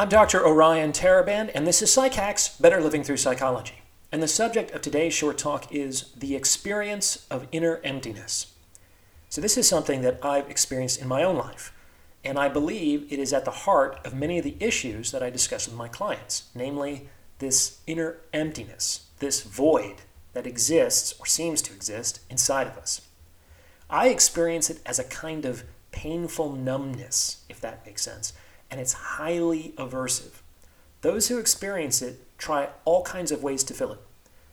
I'm Dr. Orion Taraban, and this is PsycHacks Better Living Through Psychology. And the subject of today's short talk is the experience of inner emptiness. So, this is something that I've experienced in my own life, and I believe it is at the heart of many of the issues that I discuss with my clients, namely this inner emptiness, this void that exists or seems to exist inside of us. I experience it as a kind of painful numbness, if that makes sense and it's highly aversive. Those who experience it try all kinds of ways to fill it.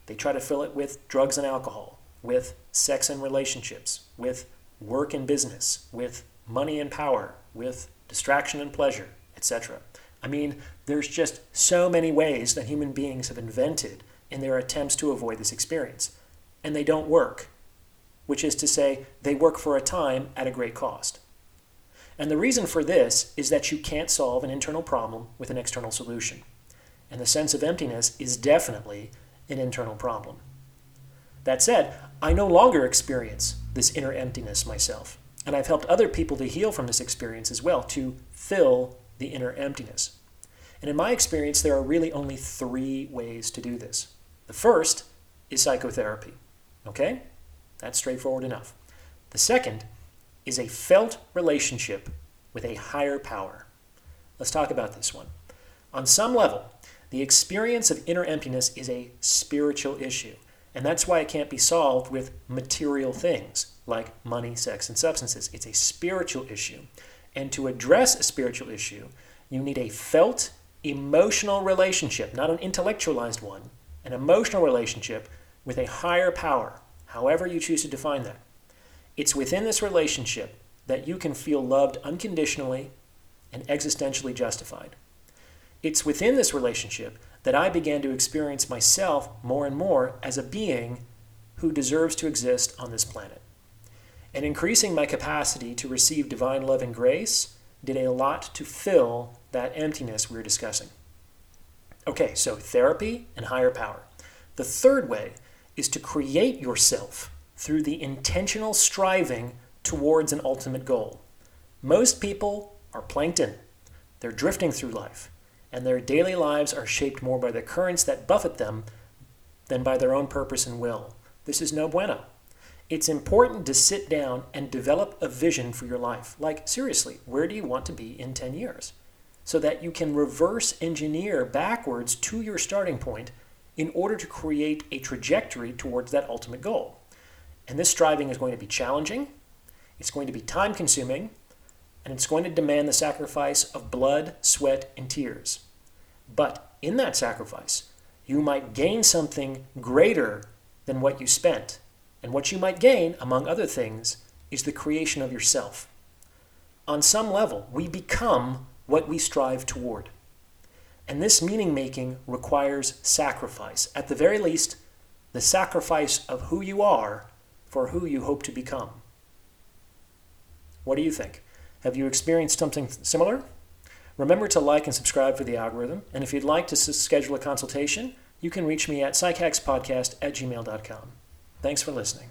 They try to fill it with drugs and alcohol, with sex and relationships, with work and business, with money and power, with distraction and pleasure, etc. I mean, there's just so many ways that human beings have invented in their attempts to avoid this experience. And they don't work, which is to say, they work for a time at a great cost. And the reason for this is that you can't solve an internal problem with an external solution. And the sense of emptiness is definitely an internal problem. That said, I no longer experience this inner emptiness myself. And I've helped other people to heal from this experience as well, to fill the inner emptiness. And in my experience, there are really only three ways to do this. The first is psychotherapy. Okay? That's straightforward enough. The second is a felt relationship with a higher power. Let's talk about this one. On some level, the experience of inner emptiness is a spiritual issue, and that's why it can't be solved with material things like money, sex, and substances. It's a spiritual issue. And to address a spiritual issue, you need a felt emotional relationship, not an intellectualized one, an emotional relationship with a higher power, however you choose to define that. It's within this relationship that you can feel loved unconditionally and existentially justified. It's within this relationship that I began to experience myself more and more as a being who deserves to exist on this planet. And increasing my capacity to receive divine love and grace did a lot to fill that emptiness we are discussing. Okay, so therapy and higher power. The third way is to create yourself through the intentional striving towards an ultimate goal. Most people are plankton. They're drifting through life, and their daily lives are shaped more by the currents that buffet them than by their own purpose and will. This is no bueno. It's important to sit down and develop a vision for your life. Like, seriously, where do you want to be in 10 years? So that you can reverse engineer backwards to your starting point in order to create a trajectory towards that ultimate goal. And this striving is going to be challenging, it's going to be time consuming, and it's going to demand the sacrifice of blood, sweat, and tears. But in that sacrifice, you might gain something greater than what you spent. And what you might gain, among other things, is the creation of yourself. On some level, we become what we strive toward. And this meaning making requires sacrifice. At the very least, the sacrifice of who you are for who you hope to become. What do you think? Have you experienced something similar? Remember to like and subscribe for the algorithm, and if you'd like to schedule a consultation, you can reach me at psychackspodcast at gmail.com. Thanks for listening.